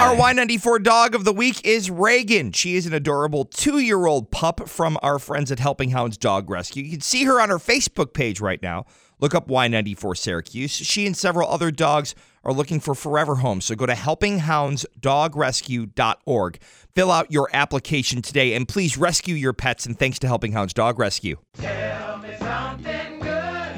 Our Y94 dog of the week is Reagan. She is an adorable two year old pup from our friends at Helping Hounds Dog Rescue. You can see her on her Facebook page right now. Look up Y94 Syracuse. She and several other dogs are looking for forever homes. So go to helpinghoundsdogrescue.org. Fill out your application today and please rescue your pets. And thanks to Helping Hounds Dog Rescue.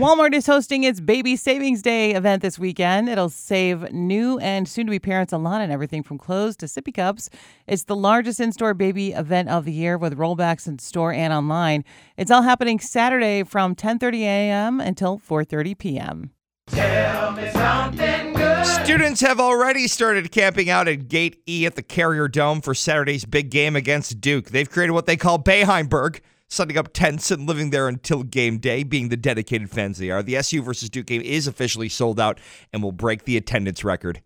Walmart is hosting its Baby Savings Day event this weekend. It'll save new and soon to be parents a lot on everything from clothes to sippy cups. It's the largest in store baby event of the year with rollbacks in store and online. It's all happening Saturday from 10:30 a.m. until 4:30 p.m. Students have already started camping out at Gate E at the Carrier Dome for Saturday's big game against Duke. They've created what they call Boeheimburg, setting up tents and living there until game day, being the dedicated fans they are. The SU versus Duke game is officially sold out and will break the attendance record.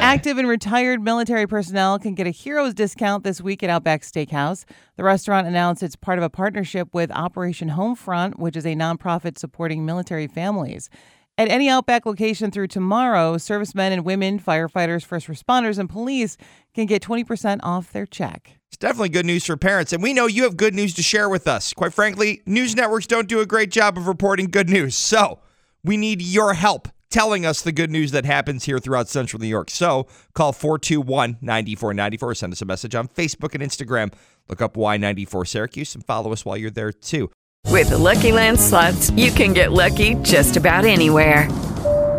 Active and retired military personnel can get a hero's discount this week at Outback Steakhouse. The restaurant announced it's part of a partnership with Operation Homefront, which is a nonprofit supporting military families. At any Outback location through tomorrow, servicemen and women, firefighters, first responders, and police can get 20% off their check. It's definitely good news for parents, and we know you have good news to share with us. Quite frankly, news networks don't do a great job of reporting good news, so we need your help telling us the good news that happens here throughout central New York. So call 421 9494, send us a message on Facebook and Instagram. Look up Y94 Syracuse and follow us while you're there too. With the Lucky Land slots, you can get lucky just about anywhere.